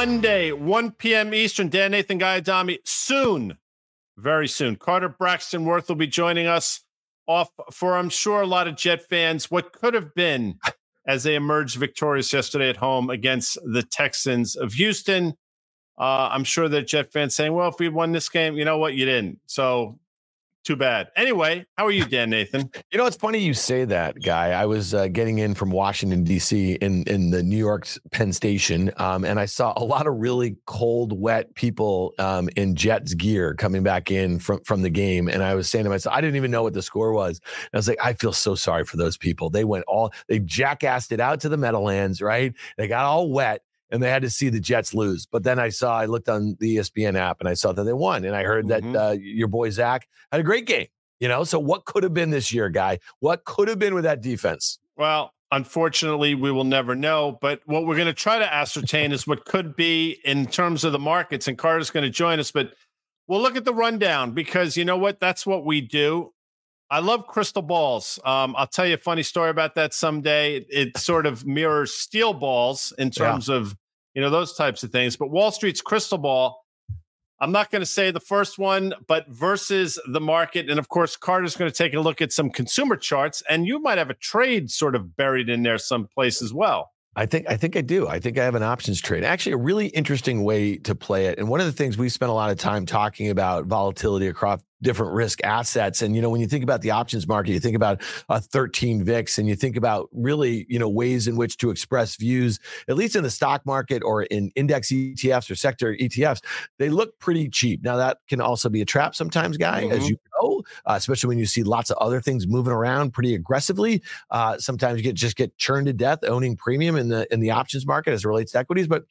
Monday, 1 p.m. Eastern. Dan Nathan Guy soon, very soon. Carter Braxton Worth will be joining us off for, I'm sure, a lot of Jet fans. What could have been as they emerged victorious yesterday at home against the Texans of Houston. Uh, I'm sure that Jet fans saying, well, if we won this game, you know what? You didn't. So too bad. Anyway, how are you, Dan Nathan? You know, it's funny you say that, guy. I was uh, getting in from Washington D.C. in in the New York Penn Station, um, and I saw a lot of really cold, wet people um, in Jets gear coming back in from from the game. And I was saying to myself, I didn't even know what the score was. And I was like, I feel so sorry for those people. They went all they jackassed it out to the Meadowlands, right? They got all wet and they had to see the Jets lose. But then I saw, I looked on the ESPN app and I saw that they won. And I heard mm-hmm. that uh, your boy Zach had a great game. You know, so what could have been this year, guy? What could have been with that defense? Well, unfortunately, we will never know. But what we're going to try to ascertain is what could be in terms of the markets. And Carter's going to join us. But we'll look at the rundown because you know what? That's what we do. I love crystal balls. Um, I'll tell you a funny story about that someday. It, it sort of mirrors steel balls in terms yeah. of you know, those types of things. But Wall Street's crystal ball, I'm not going to say the first one, but versus the market. And of course, Carter's going to take a look at some consumer charts, and you might have a trade sort of buried in there someplace as well. I think I think I do. I think I have an options trade. Actually, a really interesting way to play it. And one of the things we spent a lot of time talking about volatility across different risk assets. And, you know, when you think about the options market, you think about a 13 VIX and you think about really, you know, ways in which to express views, at least in the stock market or in index ETFs or sector ETFs, they look pretty cheap. Now, that can also be a trap sometimes, guy, mm-hmm. as you know, uh, especially when you see lots of other things moving around pretty aggressively. Uh, sometimes you get just get churned to death owning premium in the in the options market as it relates to equities. But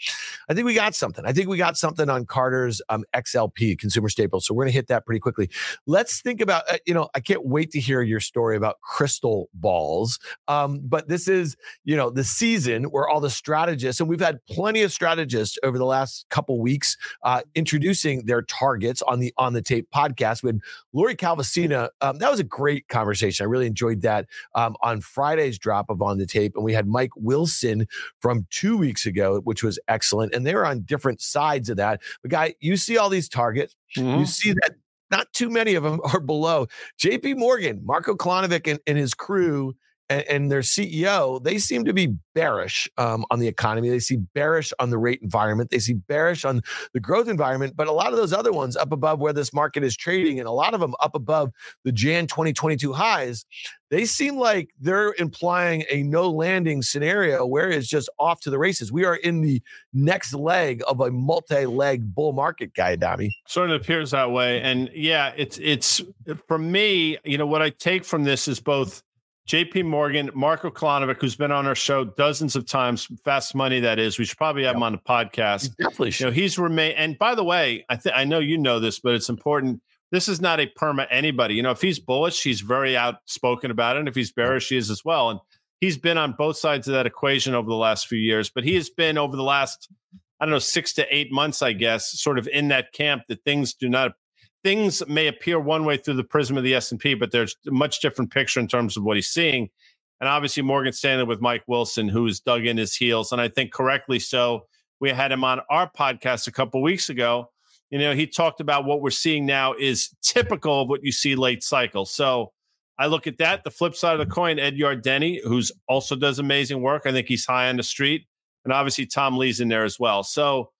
I think we got something. I think we got something on Carter's um, XLP consumer staples. So we're going to hit that pretty quickly. Let's think about, uh, you know, I can't wait to hear your story about crystal balls. Um, but this is, you know, the season where all the strategists, and we've had plenty of strategists over the last couple weeks uh, introducing their targets on the On the Tape podcast. With Lori Calvasina, um, that was a great conversation. I really enjoyed that um, on Friday's drop of On the Tape. And we had Mike Wilson from two weeks ago, which was excellent. And they were on different sides of that. But, guy, you see all these targets. Mm-hmm. You see that not too many of them are below. JP Morgan, Marco Kolanovic and, and his crew and, and, their CEO, they seem to be bearish um, on the economy. They see bearish on the rate environment. They see bearish on the growth environment. But a lot of those other ones up above where this market is trading, and a lot of them up above the Jan 2022 highs, they seem like they're implying a no landing scenario where it's just off to the races. We are in the next leg of a multi-leg bull market, guy Adami. Sort of appears that way. And yeah, it's it's for me, you know, what I take from this is both JP Morgan, Marco Kolanovic, who's been on our show dozens of times, Fast Money, that is. We should probably have him on the podcast. definitely should. You know, he's remained. And by the way, I think I know you know this, but it's important this is not a perma anybody. You know, if he's bullish, he's very outspoken about it. And if he's bearish, he is as well. And he's been on both sides of that equation over the last few years. But he has been over the last, I don't know, six to eight months, I guess, sort of in that camp that things do not things may appear one way through the prism of the S&P, but there's a much different picture in terms of what he's seeing. And obviously Morgan Stanley with Mike Wilson, who's dug in his heels, and I think correctly so. We had him on our podcast a couple weeks ago you know, he talked about what we're seeing now is typical of what you see late cycle. So I look at that. The flip side of the coin, Ed Yardeni, who's also does amazing work. I think he's high on the street. And obviously Tom Lee's in there as well. So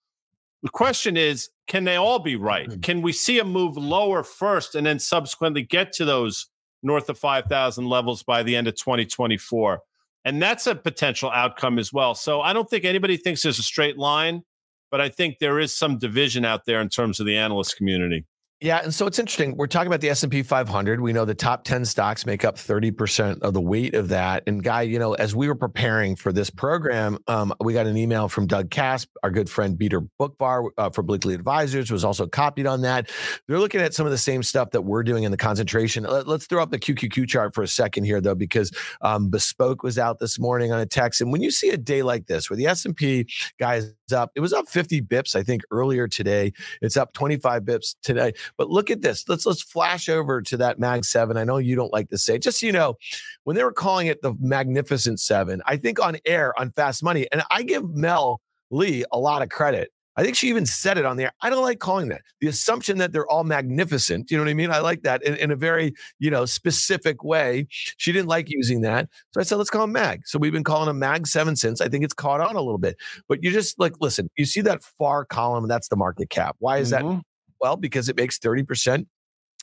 the question is, can they all be right? Mm-hmm. Can we see a move lower first and then subsequently get to those north of 5,000 levels by the end of 2024? And that's a potential outcome as well. So I don't think anybody thinks there's a straight line but I think there is some division out there in terms of the analyst community. Yeah, and so it's interesting. We're talking about the S and P 500. We know the top 10 stocks make up 30% of the weight of that. And guy, you know, as we were preparing for this program, um, we got an email from Doug Kass, our good friend Peter Boockvar uh, for Bleakley Advisors, was also copied on that. They're looking at some of the same stuff that we're doing in the concentration. Let, us throw up the QQQ chart for a second here, though, because um, Bespoke was out this morning on a text. And when you see a day like this, where the S and P guys up, it was up 50 bips, I think, earlier today. It's up 25 bips today. But look at this. Let's let's flash over to that Mag 7. I know you don't like to say. Just so you know, when they were calling it the Magnificent Seven, I think on air on Fast Money, and I give Mel Lee a lot of credit. I think she even said it on there. I don't like calling that the assumption that they're all magnificent. You know what I mean? I like that in, in a very, you know, specific way. She didn't like using that. So I said, let's call them mag. So we've been calling them mag seven since. I think it's caught on a little bit. But you just like, listen, you see that far column, that's the market cap. Why is mm-hmm. that? Well, because it makes 30%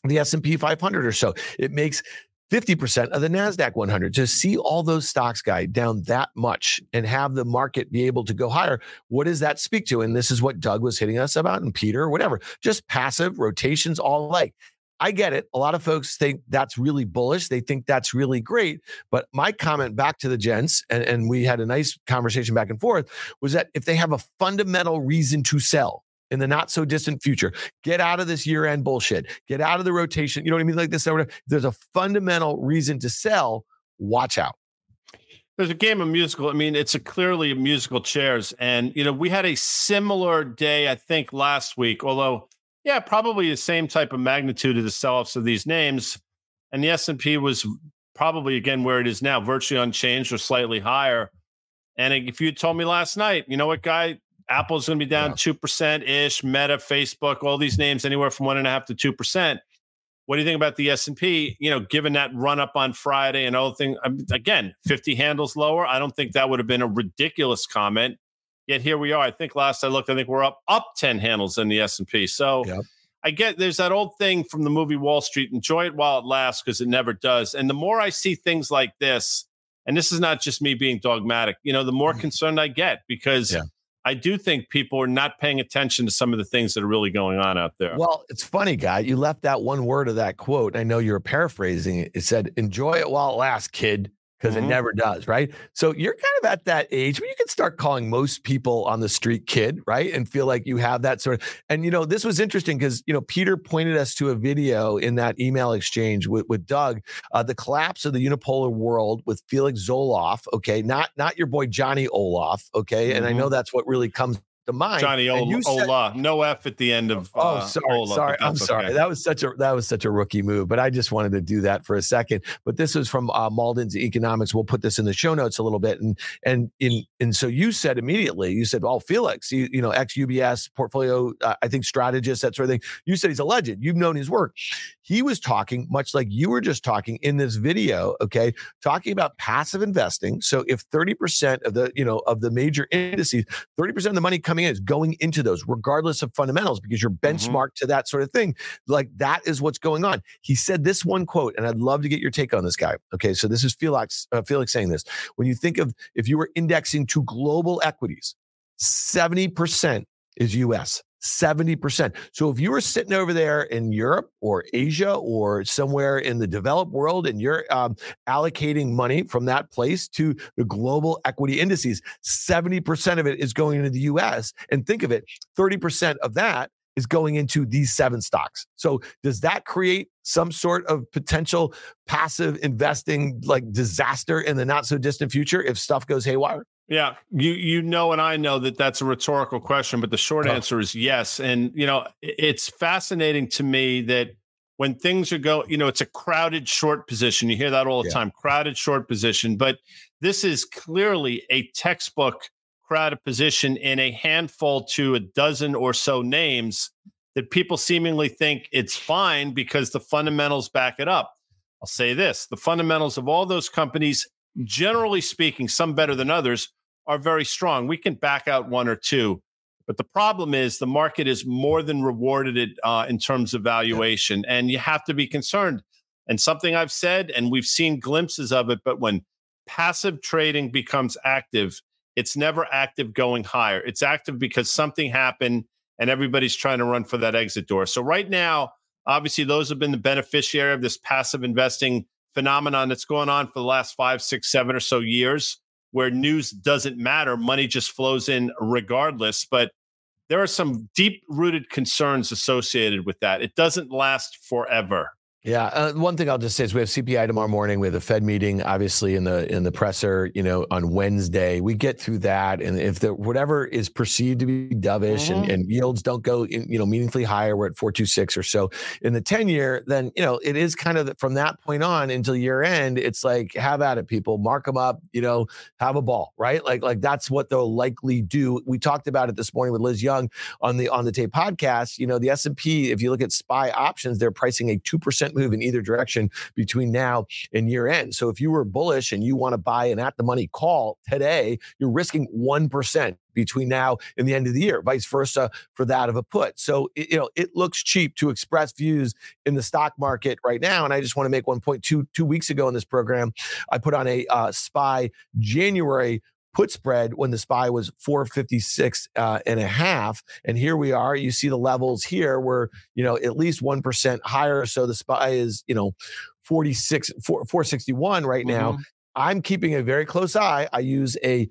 the S&P 500 or so. It makes 50% of the NASDAQ 100. To see all those stocks, guy, down that much and have the market be able to go higher, what does that speak to? And this is what Doug was hitting us about and Peter, whatever, just passive rotations, all like. I get it. A lot of folks think that's really bullish. They think that's really great. But my comment back to the gents, and, and we had a nice conversation back and forth, was that if they have a fundamental reason to sell, in the not so distant future. Get out of this year end bullshit. Get out of the rotation. You know what I mean? Like this. There's a fundamental reason to sell. Watch out. There's a game of musical. I mean, it's a clearly musical chairs, and you know we had a similar day. I think last week, although yeah, probably the same type of magnitude of the sell-offs of these names, and the S and P was probably again where it is now, virtually unchanged or slightly higher. And if you told me last night, you know what, guy, Apple's going to be down two yeah. percent ish. Meta, Facebook, all these names anywhere from one and a half to two percent. What do you think about the S and P? You know, given that run up on Friday and all the thing again, fifty handles lower. I don't think that would have been a ridiculous comment. Yet here we are. I think last I looked, I think we're up up ten handles in the S and P. So. Yep. I get there's that old thing from the movie Wall Street enjoy it while it lasts because it never does. And the more I see things like this, and this is not just me being dogmatic, you know, the more mm-hmm. concerned I get because yeah. I do think people are not paying attention to some of the things that are really going on out there. Well, it's funny, guy. You left out one word of that quote. I know you're paraphrasing it. It said, "Enjoy it while it lasts, kid." Because mm-hmm. it never does, right? So you're kind of at that age where you can start calling most people on the street kid, right? And feel like you have that sort of. And you know, this was interesting because you know Peter pointed us to a video in that email exchange with, with Doug, uh, the collapse of the unipolar world with Felix Zulauf. Okay, not not your boy Johnny Olaf. Okay, mm-hmm. and I know mm-hmm. that's what really comes the mind. Johnny Ola, said, Ola, no F at the end of. Oh, uh, sorry, Ola, sorry, I'm sorry. Okay. That was such a that was such a rookie move, but I just wanted to do that for a second. But this was from uh, Mauldin's Economics. We'll put this in the show notes a little bit, and and in and so you said immediately, you said, "Oh, Felix, you, you know, ex UBS portfolio, uh, I think strategist, that sort of thing." You said he's a legend. You've known his work. He was talking much like you were just talking in this video. Okay, talking about passive investing. So if thirty percent of the you know of the major indices, thirty percent of the money coming in is going into those, regardless of fundamentals, because you're mm-hmm. benchmarked mm-hmm. to that sort of thing. Like that is what's going on. He said this one quote, and I'd love to get your take on this guy. Okay, so this is Felix uh, Felix saying this. When you think of if you were indexing to global equities, seventy percent is U.S. 70%. So if you were sitting over there in Europe or Asia or somewhere in the developed world and you're um, allocating money from that place to the global equity indices, 70% of it is going into the US. And think of it 30% of that is going into these seven stocks. So does that create some sort of potential passive investing like disaster in the not so distant future if stuff goes haywire? Yeah, you you know, and I know that that's a rhetorical question, but the short answer is yes. And you know, it's fascinating to me that when things are going, you know, it's a crowded short position. You hear that all the yeah. time, crowded short position. But this is clearly a textbook crowded position in a handful to a dozen or so names that people seemingly think it's fine because the fundamentals back it up. I'll say this: the fundamentals of all those companies generally speaking, some better than others, are very strong. We can back out one or two. But the problem is the market is more than rewarded it uh, in terms of valuation. Yeah. And you have to be concerned. And something I've said, and we've seen glimpses of it, but when passive trading becomes active, it's never active going higher. It's active because something happened and everybody's trying to run for that exit door. So, right now, obviously, those have been the beneficiary of this passive investing phenomenon that's going on for the last five, six, seven or so years where news doesn't matter. Money just flows in regardless. But there are some deep rooted concerns associated with that. It doesn't last forever. Yeah, uh, one thing I'll just say is we have CPI tomorrow morning. We have the Fed meeting, obviously in the in the presser, you know, on Wednesday. We get through that, and if the whatever is perceived to be dovish mm-hmm. and, and, yields don't go, in, you know, meaningfully higher, we're at four two six or so in the ten year. Then you know it is kind of from that point on until year end. It's like have at it, people. Mark them up. You know, have a ball, right? Like like that's what they'll likely do. We talked about it this morning with Liz Young on the on the tape podcast. You know, the S and P. If you look at SPY options, they're pricing a two percent move in either direction between now and year end. So if you were bullish and you want to buy an at the money call today, you're risking 1% between now and the end of the year, vice versa for that of a put. So, it, you know, it looks cheap to express views in the stock market right now. And I just want to make one point two, two weeks ago in this program, I put on a uh, SPY January put spread when the SPY was 456 uh, and a half. And here we are. You see the levels here where, you know, at least 1% higher. So the SPY is, you know, 46, 4, 461 right now. Mm-hmm. I'm keeping a very close eye. I use a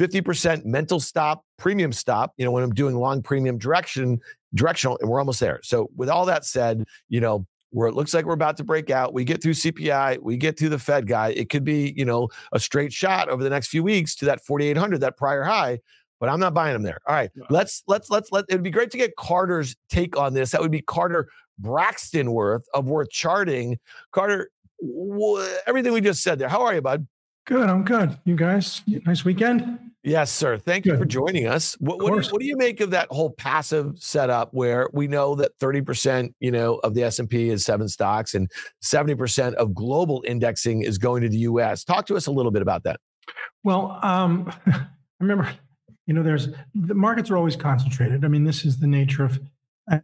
50% mental stop, premium stop, you know, when I'm doing long premium direction, directional, and we're almost there. So with all that said, you know, where it looks like we're about to break out. We get through CPI, we get through the Fed guy. It could be, you know, a straight shot over the next few weeks to that 4800, that prior high, but I'm not buying them there. All right. Let's let's let's let it would be great to get Carter's take on this. That would be Carter Braxton Worth of worth charting. Carter, wh- everything we just said there. How are you, bud? Good. I'm good. You guys, nice weekend. Yes, sir. Thank Good. you for joining us. What, what, what, do you make of that whole passive setup where we know that 30%, you know, of the S&P is seven stocks and 70% of global indexing is going to the US? Talk to us a little bit about that. Well, um, I remember, you know, there's the markets are always concentrated. I mean, this is the nature of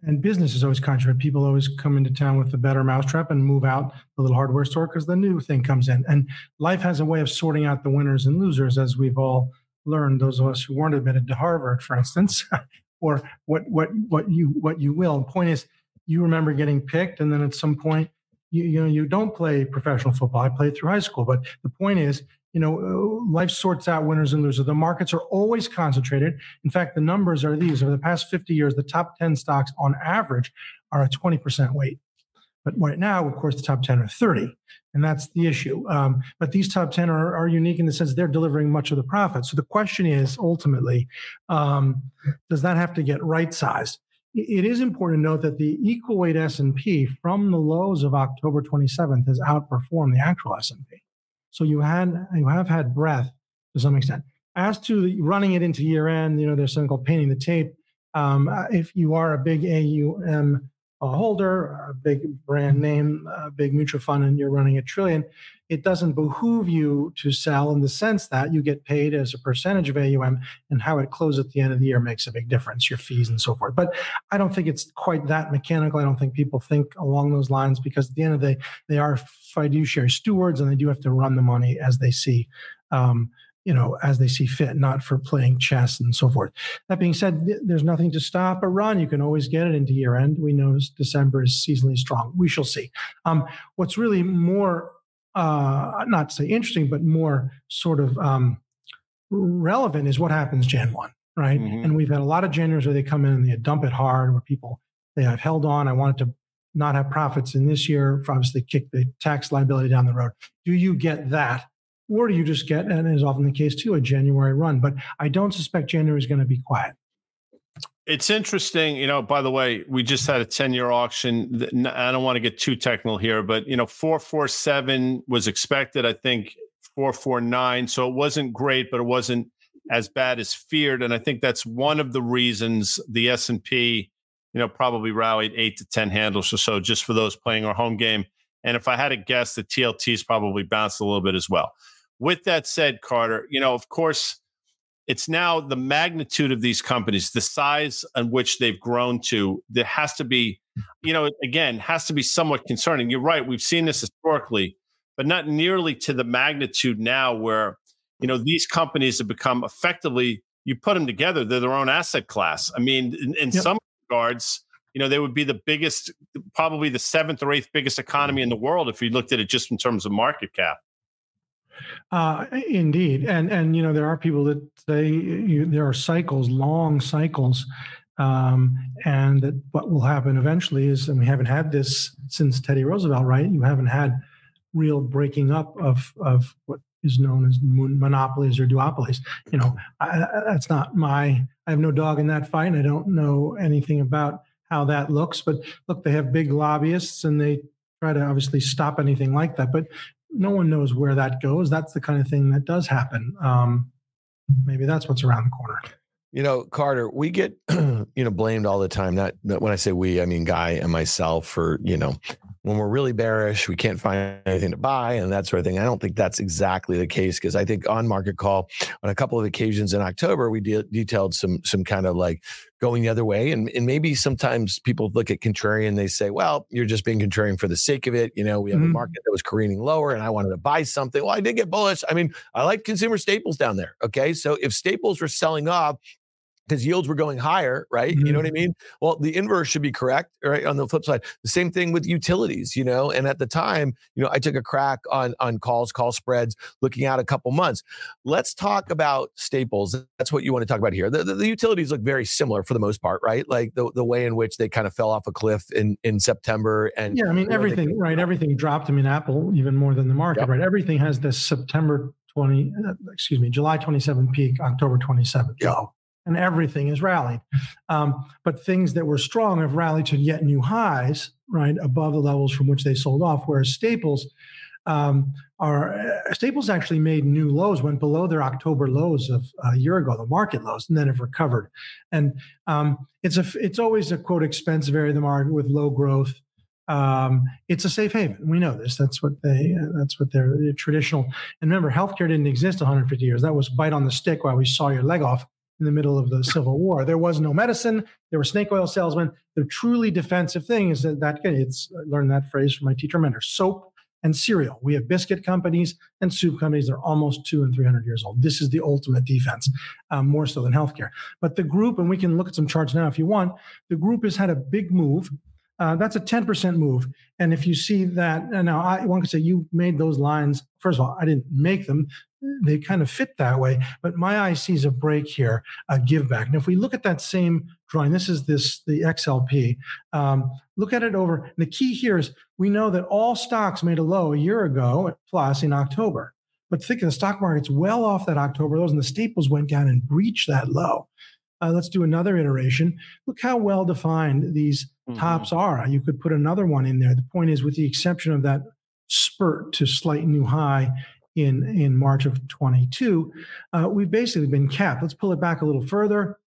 and business is always concentrated. People always come into town with the better mousetrap and move out the little hardware store because the new thing comes in. And life has a way of sorting out the winners and losers, as we've all learned, those of us who weren't admitted to Harvard, for instance, or what what what you what you will. The point is, you remember getting picked, and then at some point, you you know you don't play professional football. I played through high school, but the point is, you know, life sorts out winners and losers. The markets are always concentrated. In fact, the numbers are these: over the past 50 years, the top 10 stocks on average are a 20% weight. But right now, of course, the top 10 are 30, and that's the issue. Um, but these top 10 are, are unique in the sense they're delivering much of the profit. So the question is ultimately, um, does that have to get right sized? It is important to note that the equal weight S&P from the lows of October 27th has outperformed the actual S&P. So you had you have had breath to some extent. As to running it into year end, you know, there's something called painting the tape. Um, if you are a big AUM a holder, a big brand name, a big mutual fund, and you're running a trillion, it doesn't behoove you to sell in the sense that you get paid as a percentage of AUM, and how it closes at the end of the year makes a big difference, your fees and so forth. But I don't think it's quite that mechanical. I don't think people think along those lines because at the end of the day, they are fiduciary stewards and they do have to run the money as they see. Um, you know, as they see fit, not for playing chess and so forth. That being said, there's nothing to stop a run. You can always get it into year end. We know December is seasonally strong. We shall see. Um, what's really more, uh, not to say interesting, but more sort of um, relevant is what happens Jan 1, right? Mm-hmm. And we've had a lot of Januaries where they come in and they dump it hard, where people, they have held on. I wanted to not have profits in this year, obviously kick the tax liability down the road. Do you get that? or do you just get, and is often the case too, a January run. But I don't suspect January is going to be quiet. It's interesting, you know. By the way, we just had a ten-year auction. I don't want to get too technical here, but you know, four four seven was expected. I think four four nine, so it wasn't great, but it wasn't as bad as feared. And I think that's one of the reasons the S and P, you know, probably rallied eight to ten handles or so just for those playing our home game. And if I had to guess, the TLTs probably bounced a little bit as well. With that said, Carter, you know, of course, it's now the magnitude of these companies, the size in which they've grown to, there has to be, you know, again, has to be somewhat concerning. You're right. We've seen this historically, but not nearly to the magnitude now where, you know, these companies have become effectively, you put them together, they're their own asset class. I mean, in, in yep. some regards, you know, they would be the biggest, probably the seventh or eighth biggest economy in the world if you looked at it just in terms of market cap. Uh, indeed, and and you know there are people that say you, there are cycles, long cycles, Um, and that what will happen eventually is, and we haven't had this since Teddy Roosevelt, right? You haven't had real breaking up of of what is known as monopolies or duopolies. You know, I, that's not my. I have no dog in that fight. I don't know anything about how that looks. But look, they have big lobbyists, and they try to obviously stop anything like that. But no one knows where that goes. That's the kind of thing that does happen. Um, maybe that's what's around the corner. You know, Carter, we get you know blamed all the time. Not, not when I say we, I mean Guy and myself for you know when we're really bearish, we can't find anything to buy and that sort of thing. I don't think that's exactly the case because I think on market call on a couple of occasions in October we de- detailed some some kind of like going the other way and and maybe sometimes people look at contrarian they say, well, you're just being contrarian for the sake of it. You know, we have mm-hmm. a market that was careening lower and I wanted to buy something. Well, I did get bullish. I mean, I like consumer staples down there. Okay, so if staples were selling off because yields were going higher, right? Mm-hmm. You know what I mm-hmm. mean? Well, the inverse should be correct, right? On the flip side, the same thing with utilities, you know. And at the time, you know, I took a crack on on calls, call spreads, looking out a couple months. Let's talk about staples. That's what you want to talk about here. The, the, the, utilities look very similar for the most part, right? Like the, the way in which they kind of fell off a cliff in in September. And yeah, I mean everything, right? Everything dropped. I mean, Apple even more than the market, yep. right? Everything has this September 20, uh, excuse me, July 27 peak, October 27 low and everything has rallied. Um, but things that were strong have rallied to yet new highs, right, above the levels from which they sold off. Whereas staples um, are uh, staples actually made new lows, went below their October lows of a year ago, the market lows, and then have recovered. And um, it's a it's always a quote expensive area of the market with low growth. Um, it's a safe haven. We know this. That's what they. That's what they're, they're traditional. And remember, healthcare didn't exist 150 years. That was bite on the stick while we saw your leg off in the middle of the Civil War. There was no medicine. There were snake oil salesmen. The truly defensive thing is that, that it's I learned that phrase from my teacher mentor: soap and cereal. We have biscuit companies and soup companies. They're almost two and three hundred years old. This is the ultimate defense, um, more so than healthcare. But the group, and we can look at some charts now if you want. The group has had a big move. Uh, that's a 10% move. And if you see that, now I, one could say you made those lines. First of all, I didn't make them they kind of fit that way. But my eye sees a break here, a give back. And if we look at that same drawing, this is this the XLP. Um, look at it over. The key here is we know that all stocks made a low a year ago plus in October. But think of the stock market's well off that October lows, and the staples went down and breached that low. Uh, let's do another iteration. Look how well defined these mm-hmm. tops are. You could put another one in there. The point is, with the exception of that spurt to slight new high in, in March of 22, uh, we've basically been capped. Let's pull it back a little further.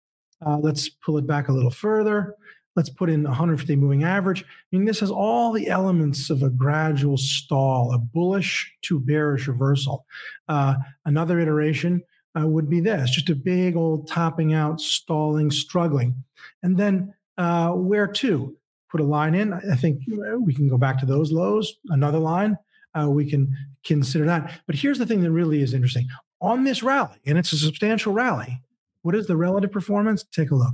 Uh, let's pull it back a little further. Let's put in 150 moving average. I mean, this has all the elements of a gradual stall, a bullish to bearish reversal. Uh, another iteration uh, would be this just a big old topping out, stalling, struggling. And then uh, where to? Put a line in. I think we can go back to those lows, another line uh, we can consider that. But here's the thing that really is interesting on this rally, and it's a substantial rally. What is the relative performance? Take a look.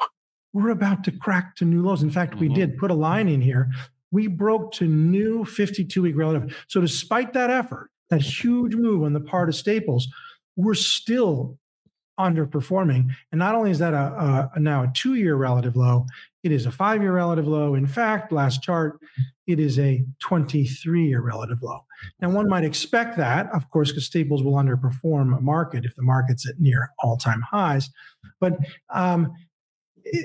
We're about to crack to new lows. In fact, mm-hmm. we did put a line in here. We broke to new 52 week relative. So, despite that effort, that huge move on the part of Staples, we're still underperforming. And not only is that a, a now a two year relative low, it is a five year relative low. In fact, last chart, it is a 23 year relative low. Now, one might expect that, of course, because staples will underperform a market if the market's at near all time highs. But um,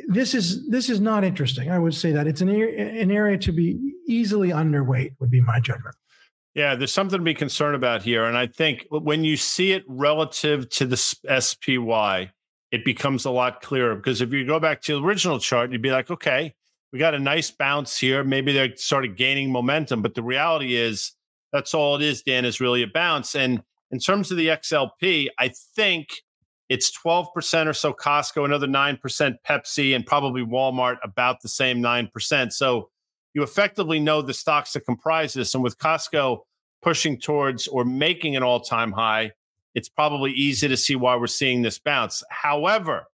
this is this is not interesting. I would say that it's an, an area to be easily underweight, would be my judgment. Yeah, there's something to be concerned about here. And I think when you see it relative to the SPY, it becomes a lot clearer because if you go back to the original chart, you'd be like, okay, we got a nice bounce here. Maybe they're sort of gaining momentum. But the reality is, that's all it is, Dan, is really a bounce. And in terms of the XLP, I think it's 12% or so Costco, another 9% Pepsi, and probably Walmart about the same 9%. So you effectively know the stocks that comprise this. And with Costco pushing towards or making an all time high, it's probably easy to see why we're seeing this bounce. However,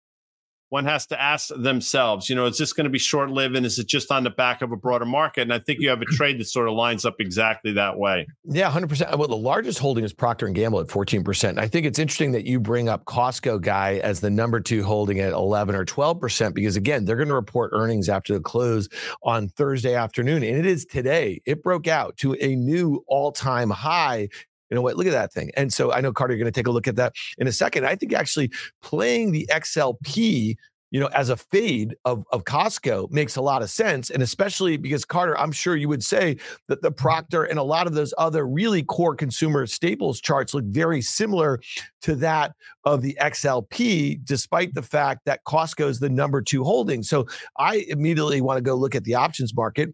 one has to ask themselves, you know, is this going to be short lived and is it just on the back of a broader market? And I think you have a trade that sort of lines up exactly that way. Yeah, 100%. Well, the largest holding is Procter and Gamble at 14%. I think it's interesting that you bring up Costco guy as the number 2 holding at 11 or 12% because again, they're going to report earnings after the close on Thursday afternoon and it is today. It broke out to a new all-time high you know what? Look at that thing. And so I know Carter, you're going to take a look at that in a second. I think actually playing the XLP you know, as a fade of, of Costco makes a lot of sense. And especially because Carter, I'm sure you would say that the Procter and a lot of those other really core consumer staples charts look very similar to that of the XLP, despite the fact that Costco is the number two holding. So I immediately want to go look at the options market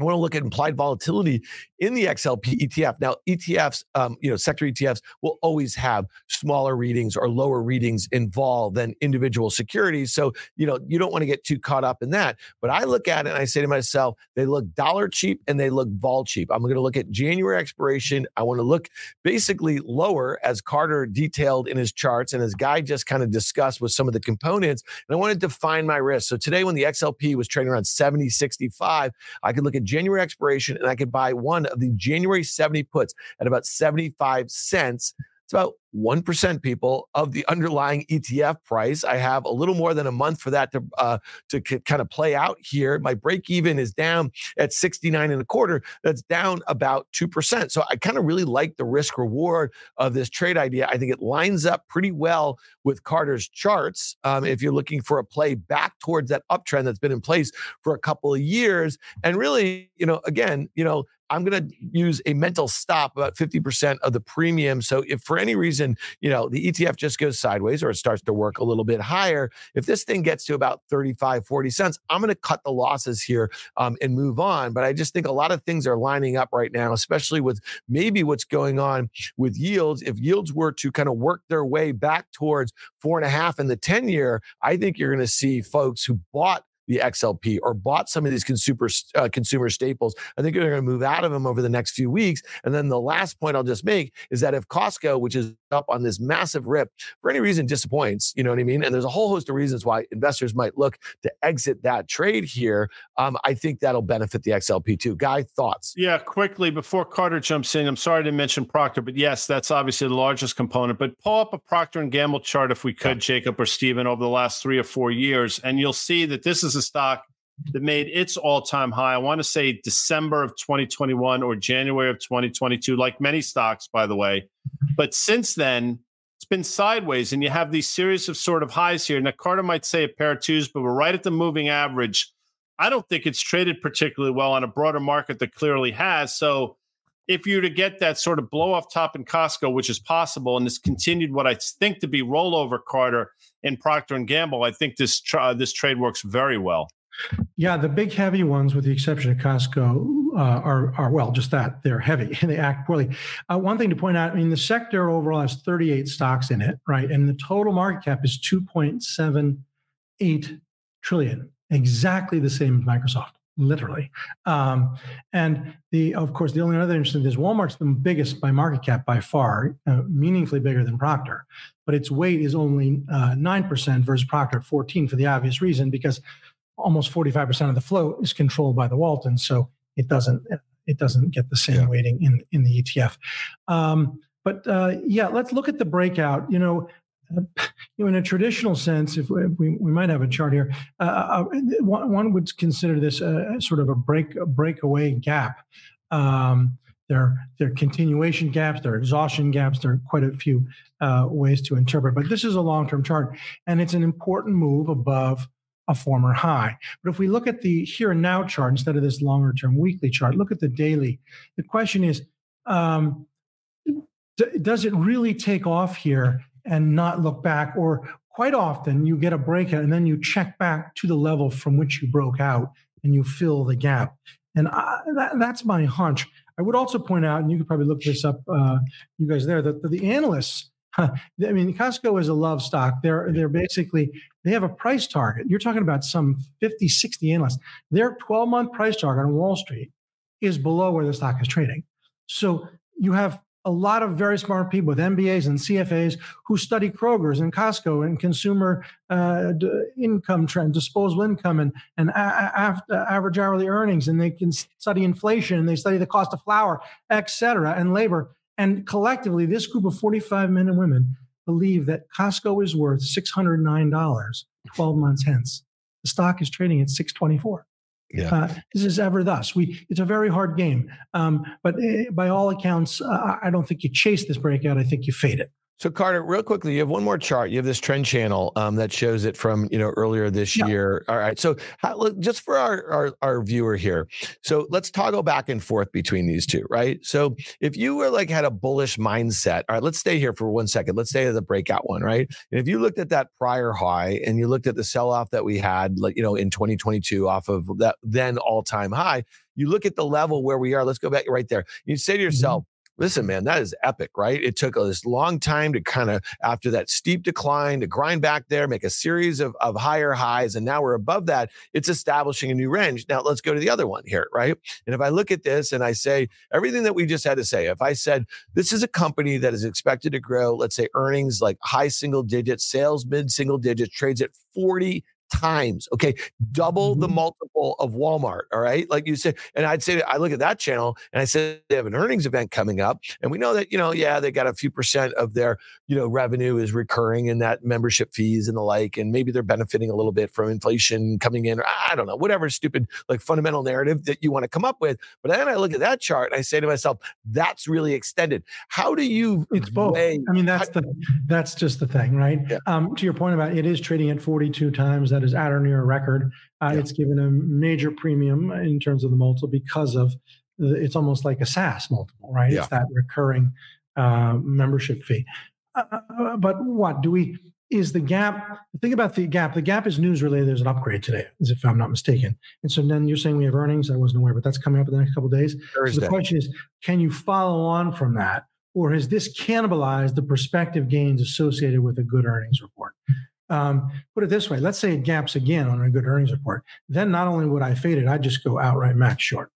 I want to look at implied volatility in the XLP ETF. Now, ETFs, um, you know, sector ETFs will always have smaller readings or lower readings involved than individual securities. So, you know, you don't want to get too caught up in that. But I look at it and I say to myself, they look dollar cheap and they look vol cheap. I'm going to look at January expiration. I want to look basically lower, as Carter detailed in his charts and as Guy just kind of discussed with some of the components. And I want to define my risk. So today, when the XLP was trading around 70, 65, I could look at January expiration and I could buy one of the January 70 puts at about 75 cents. It's about 1% people of the underlying ETF price. I have a little more than a month for that to uh, to kind of play out here. My break even is down at 69 and a quarter. That's down about 2%. So I kind of really like the risk reward of this trade idea. I think it lines up pretty well with Carter's charts. Um, if you're looking for a play back towards that uptrend that's been in place for a couple of years. And really, you know, again, you know, I'm going to use a mental stop about 50% of the premium. So if for any reason, you know, the ETF just goes sideways or it starts to work a little bit higher, if this thing gets to about 35, 40 cents, I'm going to cut the losses here um, and move on. But I just think a lot of things are lining up right now, especially with maybe what's going on with yields. If yields were to kind of work their way back towards four and a half in the 10 year, I think you're going to see folks who bought the XLP or bought some of these consumer uh, consumer staples. I think they're going to move out of them over the next few weeks. And then the last point I'll just make is that if Costco, which is up on this massive rip, for any reason disappoints, you know what I mean? And there's a whole host of reasons why investors might look to exit that trade here. Um, I think that'll benefit the XLP too. Guy, thoughts? Yeah, quickly before Carter jumps in, I'm sorry to mention Procter, but yes, that's obviously the largest component. But pull up a Procter and Gamble chart if we could, yeah. Jacob or Stephen, over the last three or four years, and you'll see that this is a stock that made its all-time high. I want to say December of 2021 or January of 2022, like many stocks, by the way. But since then, it's been sideways, and you have these series of sort of highs here. Now, Carter might say a pair of twos, but we're right at the moving average. I don't think it's traded particularly well on a broader market that clearly has. So, if you were to get that sort of blow off top in Costco, which is possible, and this continued what I think to be rollover, Carter in Procter and Gamble, I think this tra- this trade works very well. Yeah, the big heavy ones, with the exception of Costco, uh, are are well, just that they're heavy and they act poorly. Uh, one thing to point out: I mean, the sector overall has 38 stocks in it, right? And the total market cap is 2.78 trillion, exactly the same as Microsoft, literally. Um, and the, of course, the only other interesting thing is Walmart's the biggest by market cap by far, uh, meaningfully bigger than Procter, but its weight is only uh, nine percent versus Procter at 14 for the obvious reason because almost 45% of the float is controlled by the Waltons. So it doesn't it doesn't get the same yeah. weighting in, in the ETF. Um, but uh, yeah, let's look at the breakout. You know, uh, you know, in a traditional sense, if we, we, we might have a chart here, uh, uh one, one, would consider this a, sort of a break a breakaway gap. Um, there, there are continuation gaps, there are exhaustion gaps, there are quite a few uh, ways to interpret. But this is a long-term chart, and it's an important move above a former high. But if we look at the here and now chart instead of this longer term weekly chart, look at the daily. The question is, um, d- does it really take off here and not look back? Or quite often you get a breakout and then you check back to the level from which you broke out and you fill the gap. And I, that, that's my hunch. I would also point out, and you could probably look this up, uh, you guys there, that the analysts I mean, Costco is a love stock. They're they're basically they have a price target. You're talking about some 50, 60 analysts. Their 12 month price target on Wall Street is below where the stock is trading. So you have a lot of very smart people with MBAs and CFAs who study Kroger's and Costco and consumer uh, d- income trend, disposable income, and and a- a- average hourly earnings, and they can study inflation, and they study the cost of flour, et cetera, and labor. And collectively, this group of 45 men and women believe that Costco is worth $609 12 months hence. The stock is trading at 624. Yeah. Uh, this is ever thus. We it's a very hard game, um, but uh, by all accounts, uh, I don't think you chase this breakout. I think you fade it. So Carter, real quickly, you have one more chart. You have this trend channel um, that shows it from you know earlier this yeah. year. All right. So how, just for our, our our viewer here, so let's toggle back and forth between these two, right? So if you were like had a bullish mindset, all right, let's stay here for one second. Let's stay at the breakout one, right? And if you looked at that prior high and you looked at the sell off that we had, like you know in 2022 off of that then all time high, you look at the level where we are. Let's go back right there. You say to mm-hmm. yourself. Mm-hmm listen, man, that is epic, right? It took this long time to kind of, after that steep decline, to grind back there, make a series of, of higher highs. And now we're above that. It's establishing a new range. Now let's go to the other one here, right? And if I look at this and I say everything that we just had to say, if I said this is a company that is expected to grow, let's say earnings like high single digits, sales mid single digits, trades at 40 times. Okay. Double mm-hmm. the multiple of Walmart. All right. Like you said. And I'd say, I look at that channel and I said, they have an earnings event coming up. And we know that, you know, yeah, they got a few percent of their, you know, revenue is recurring in that membership fees and the like. And maybe they're benefiting a little bit from inflation coming in, or I don't know, whatever stupid, like fundamental narrative that you want to come up with. But then I look at that chart and I say to myself, that's really extended. How do you? It's both. Weigh, I mean, that's how, the, that's just the thing, right? Yeah. Um, to your point about it is trading at 42 times. That is at or near a record. Uh, yeah. It's given a major premium in terms of the multiple because of the, it's almost like a SaaS multiple, right? Yeah. It's that recurring uh, membership fee. Uh, uh, uh, but what do we? Is the gap? Think about the gap. The gap is news related. There's an upgrade today, as if I'm not mistaken. And so then you're saying we have earnings. I wasn't aware, but that's coming up in the next couple days. Thursday. So the question is, can you follow on from that, or has this cannibalized the prospective gains associated with a good earnings report? Um, put it this way let's say it gaps again on a good earnings report. Then not only would I fade it, I'd just go outright max short.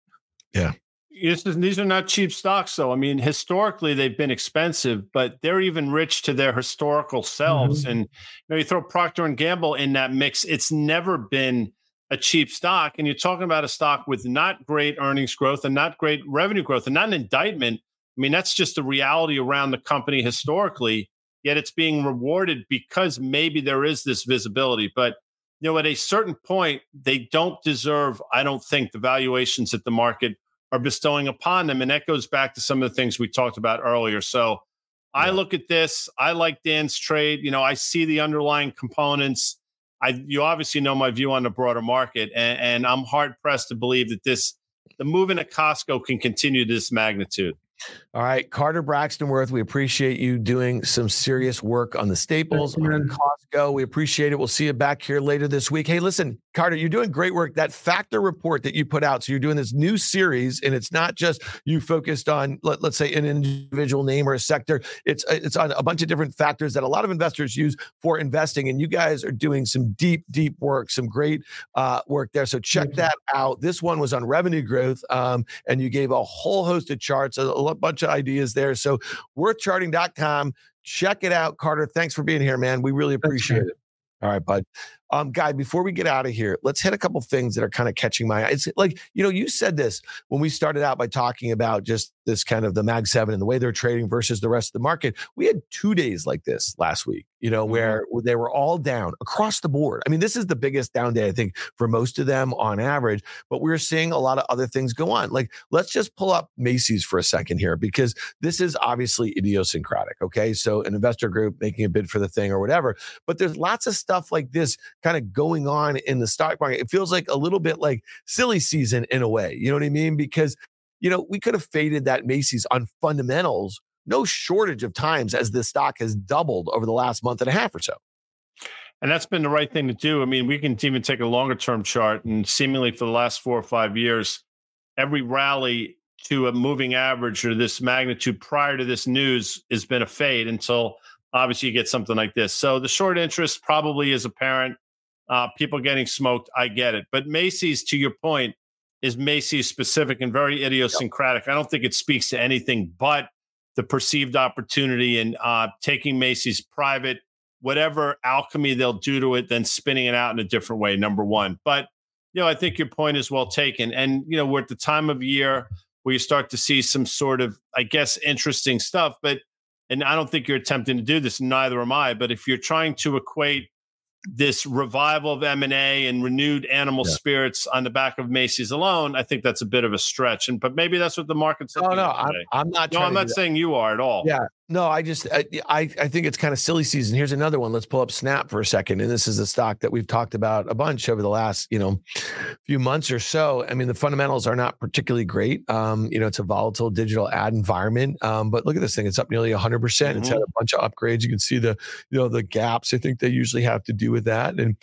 Yeah. these are not cheap stocks, though. I mean, historically they've been expensive, but they're even rich to their historical selves. Mm-hmm. And you know, you throw Procter and Gamble in that mix; it's never been a cheap stock. And you're talking about a stock with not great earnings growth and not great revenue growth, and not an indictment. I mean, that's just the reality around the company historically yet it's being rewarded because maybe there is this visibility. But you know, at a certain point, they don't deserve, I don't think, the valuations that the market are bestowing upon them. And that goes back to some of the things we talked about earlier. So yeah. I look at this, I like Dan's trade. You know, I see the underlying components. I you obviously know my view on the broader market, and, and I'm hard pressed to believe that this the movement at Costco can continue this magnitude. All right, Carter Braxton Worth, we appreciate you doing some serious work on the staples on Costco. We appreciate it. We'll see you back here later this week. Hey, listen, Carter, you're doing great work. That factor report that you put out, so you're doing this new series, and it's not just you focused on let, us say an individual name or a sector. It's it's on a bunch of different factors that a lot of investors use for investing, and you guys are doing some deep, deep work, some great uh, work there. So check that out. This one was on revenue growth, um, and you gave a whole host of charts. A, a bunch of ideas there. So worthcharting.com. Check it out, Carter. Thanks for being here, man. We really appreciate it. All right, bud. Um, guy, before we get out of here, let's hit a couple things that are kind of catching my eye. It's like, you know, you said this when we started out by talking about just this kind of the Mag 7 and the way they're trading versus the rest of the market. We had two days like this last week, you know, mm-hmm. where they were all down across the board. I mean, this is the biggest down day, I think, for most of them on average, but we're seeing a lot of other things go on. Like, let's just pull up Macy's for a second here, because this is obviously idiosyncratic. Okay. So, an investor group making a bid for the thing or whatever, but there's lots of stuff like this kind of going on in the stock market. It feels like a little bit like silly season in a way. You know what I mean? Because, you know, we could have faded that Macy's on fundamentals no shortage of times as the stock has doubled over the last month and a half or so. And that's been the right thing to do. I mean, we can even take a longer term chart, and seemingly for the last four or five years, every rally to a moving average or this magnitude prior to this news has been a fade until obviously you get something like this. So the short interest probably is apparent uh, people getting smoked. I get it. But Macy's, to your point, is Macy's specific and very idiosyncratic. Yep. I don't think it speaks to anything but the perceived opportunity and uh, taking Macy's private, whatever alchemy they'll do to it, then spinning it out in a different way. Number one, but you know, I think your point is well taken. And you know, we're at the time of year where you start to see some sort of, I guess, interesting stuff. But and I don't think you're attempting to do this, neither am I. But if you're trying to equate this revival of M&A and renewed animal yeah. spirits on the back of Macy's alone, I think that's a bit of a stretch. And but maybe that's what the market's. Oh no, I'm, I'm, not. No, I'm not saying you are at all. Yeah, no, I just I, I, think it's kind of silly season. Here's another one. Let's pull up Snap for a second. And this is a stock that we've talked about a bunch over the last, you know, few months or so. I mean, the fundamentals are not particularly great. Um, you know, it's a volatile digital ad environment. Um, but look at this thing. It's up nearly 100%. percent It's had mm-hmm. a bunch of upgrades. You can see the, you know, the gaps. I think they usually have to do with that. And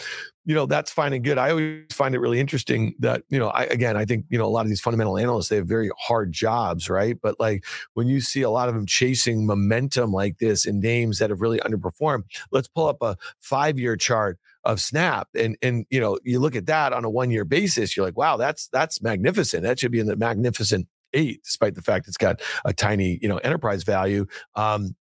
you know that's fine and good. I always find it really interesting that you know i again i think you know a lot of these fundamental analysts they have very hard jobs right? But like when you see a lot of them chasing momentum like this in names that have really underperformed let's pull up a five year chart of snap and and you know you look at that on a one year basis you're like wow that's that's magnificent. That should be in the magnificent eight despite the fact it's got a tiny you know enterprise value. Um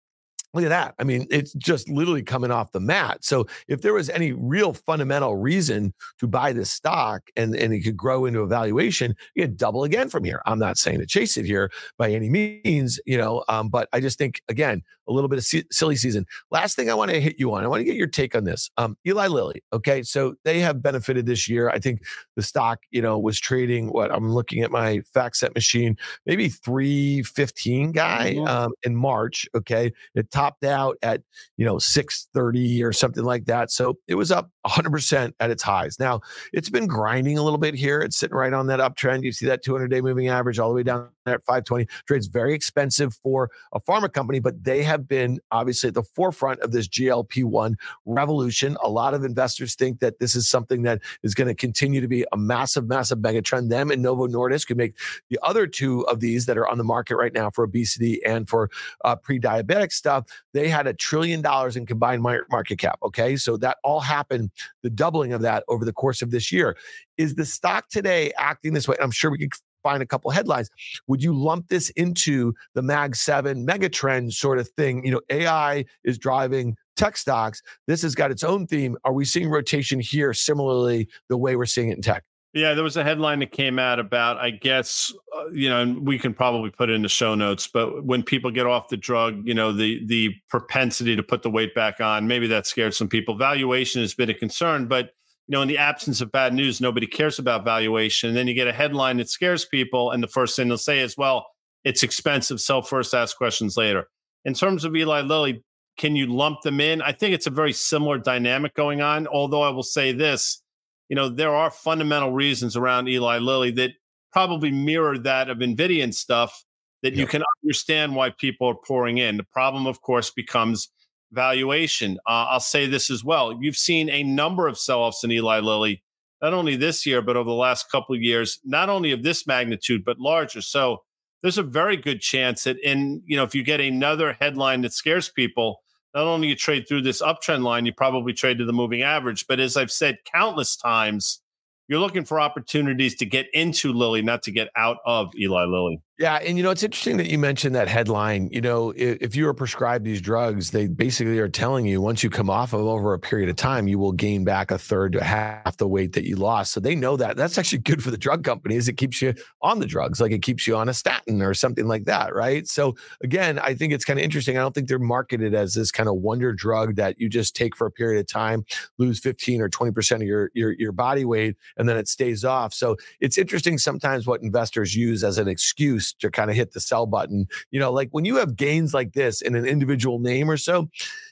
Look at that. I mean, it's just literally coming off the mat. So if there was any real fundamental reason to buy this stock and, and it could grow into a valuation, you could double again from here. I'm not saying to chase it here by any means, you know, um, but I just think, again, a little bit of silly season. Last thing I want to hit you on, I want to get your take on this. Um, Eli Lilly. Okay. So they have benefited this year. I think the stock, you know, was trading what I'm looking at my FactSet machine, maybe 315 guy mm-hmm. um, in March. Okay. It topped out at, you know, 630 or something like that. So it was up 100% at its highs. Now, it's been grinding a little bit here. It's sitting right on that uptrend. You see that 200 day moving average all the way down at 520. Trades very expensive for a pharma company, but they have been obviously at the forefront of this GLP 1 revolution. A lot of investors think that this is something that is going to continue to be a massive, massive mega trend. Them and Novo Nordisk could make the other two of these that are on the market right now for obesity and for uh, pre diabetic stuff. They had a trillion dollars in combined market cap. Okay. So that all happened the doubling of that over the course of this year. Is the stock today acting this way? I'm sure we could find a couple headlines. Would you lump this into the Mag 7 megatrend sort of thing? You know, AI is driving tech stocks. This has got its own theme. Are we seeing rotation here similarly the way we're seeing it in tech? Yeah, there was a headline that came out about, I guess, uh, you know, and we can probably put it in the show notes, but when people get off the drug, you know, the the propensity to put the weight back on, maybe that scared some people. Valuation has been a concern, but you know, in the absence of bad news, nobody cares about valuation. And then you get a headline that scares people, and the first thing they'll say is, "Well, it's expensive. Sell first, ask questions later." In terms of Eli Lilly, can you lump them in? I think it's a very similar dynamic going on. Although I will say this you know, there are fundamental reasons around Eli Lilly that probably mirror that of NVIDIA and stuff that you can understand why people are pouring in. The problem, of course, becomes valuation. Uh, I'll say this as well. You've seen a number of sell offs in Eli Lilly, not only this year, but over the last couple of years, not only of this magnitude, but larger. So there's a very good chance that in, you know, if you get another headline that scares people, not only you trade through this uptrend line, you probably trade to the moving average. But as I've said countless times, you're looking for opportunities to get into Lilly, not to get out of Eli Lilly. Yeah, and you know it's interesting that you mentioned that headline. You know, if, if, you are prescribed these drugs, they basically are telling you once you come off of over a period of time, you will gain back a third to half the weight that you lost. So they know that. That's actually good for the drug companies. It keeps you on the drugs, like it keeps you on a statin or something like that, right? So again, I think it's kind of interesting. I don't think they're marketed as this kind of wonder drug that you just take for a period of time, lose 15 or 20 percent of your your your body weight, and then it stays off. So it's interesting sometimes what investors use as an excuse to kind of hit the sell button. You know, like when you have gains like this in an individual name or so,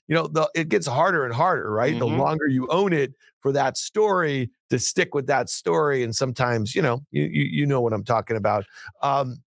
you know, the, it gets harder and harder, right? Mm-hmm. The longer you own it for that story to stick with that story. And sometimes, you know, you you, you know what I'm talking about. Um,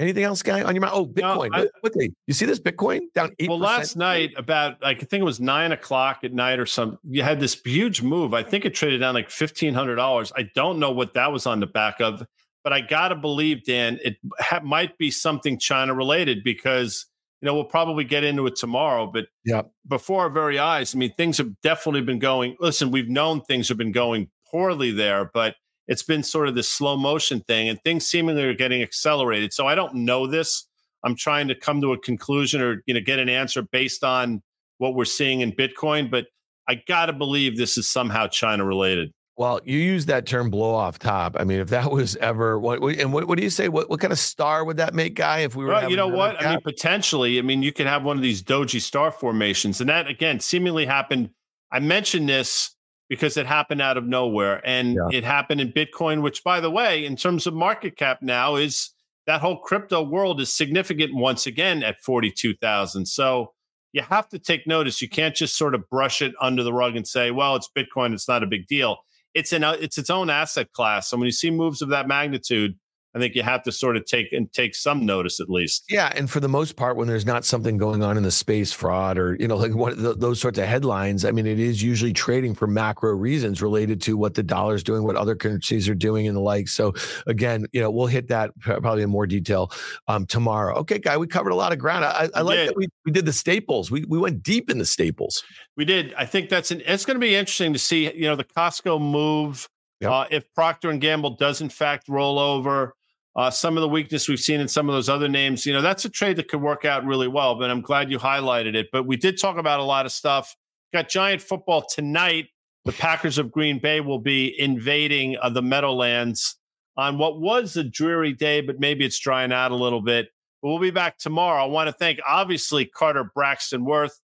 Anything else, guy, on your mind? Oh, Bitcoin. No, I, what You see this Bitcoin down eight. Well, last night, about like, I think it was nine o'clock at night or some. You had this huge move. I think it traded down like fifteen hundred dollars. I don't know what that was on the back of but I got to believe, Dan, it ha- might be something China related because, you know, we'll probably get into it tomorrow. But yeah, before our very eyes, I mean, things have definitely been going. Listen, we've known things have been going poorly there, but it's been sort of this slow motion thing and things seemingly are getting accelerated. So I don't know this. I'm trying to come to a conclusion or you know get an answer based on what we're seeing in Bitcoin, but I got to believe this is somehow China related. Well, you use that term blow off top. I mean, if that was ever what, and what, what do you say? What, what kind of star would that make, guy? If we were, well, you know what? I mean, potentially. I mean, you could have one of these doji star formations, and that again seemingly happened. I mentioned this because it happened out of nowhere, and yeah. it happened in Bitcoin, which, by the way, in terms of market cap now, is that whole crypto world is significant once again at forty two thousand. So you have to take notice. You can't just sort of brush it under the rug and say, "Well, it's Bitcoin; it's not a big deal." It's an uh, it's its own asset class. So when you see moves of that magnitude, I think you have to sort of take and take some notice at least. Yeah, and for the most part, when there's not something going on in the space fraud or you know like what those sorts of headlines, I mean, it is usually trading for macro reasons related to what the dollar's doing, what other currencies are doing, and the like. So again, you know, we'll hit that probably in more detail um, tomorrow. Okay, guy, we covered a lot of ground. I, I like that we, we did the staples. We we went deep in the staples. We did. I think that's an. It's going to be interesting to see. You know, the Costco move. Yep. Uh, if Procter and Gamble does in fact roll over, uh, some of the weakness we've seen in some of those other names, you know, that's a trade that could work out really well. But I'm glad you highlighted it. But we did talk about a lot of stuff. Got giant football tonight. The Packers of Green Bay will be invading uh, the Meadowlands on what was a dreary day, but maybe it's drying out a little bit. But we'll be back tomorrow. I want to thank, obviously, Carter Braxton Worth,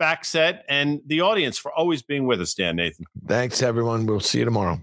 FactSet, and the audience for always being with us, Dan Nathan. Thanks, everyone. We'll see you tomorrow.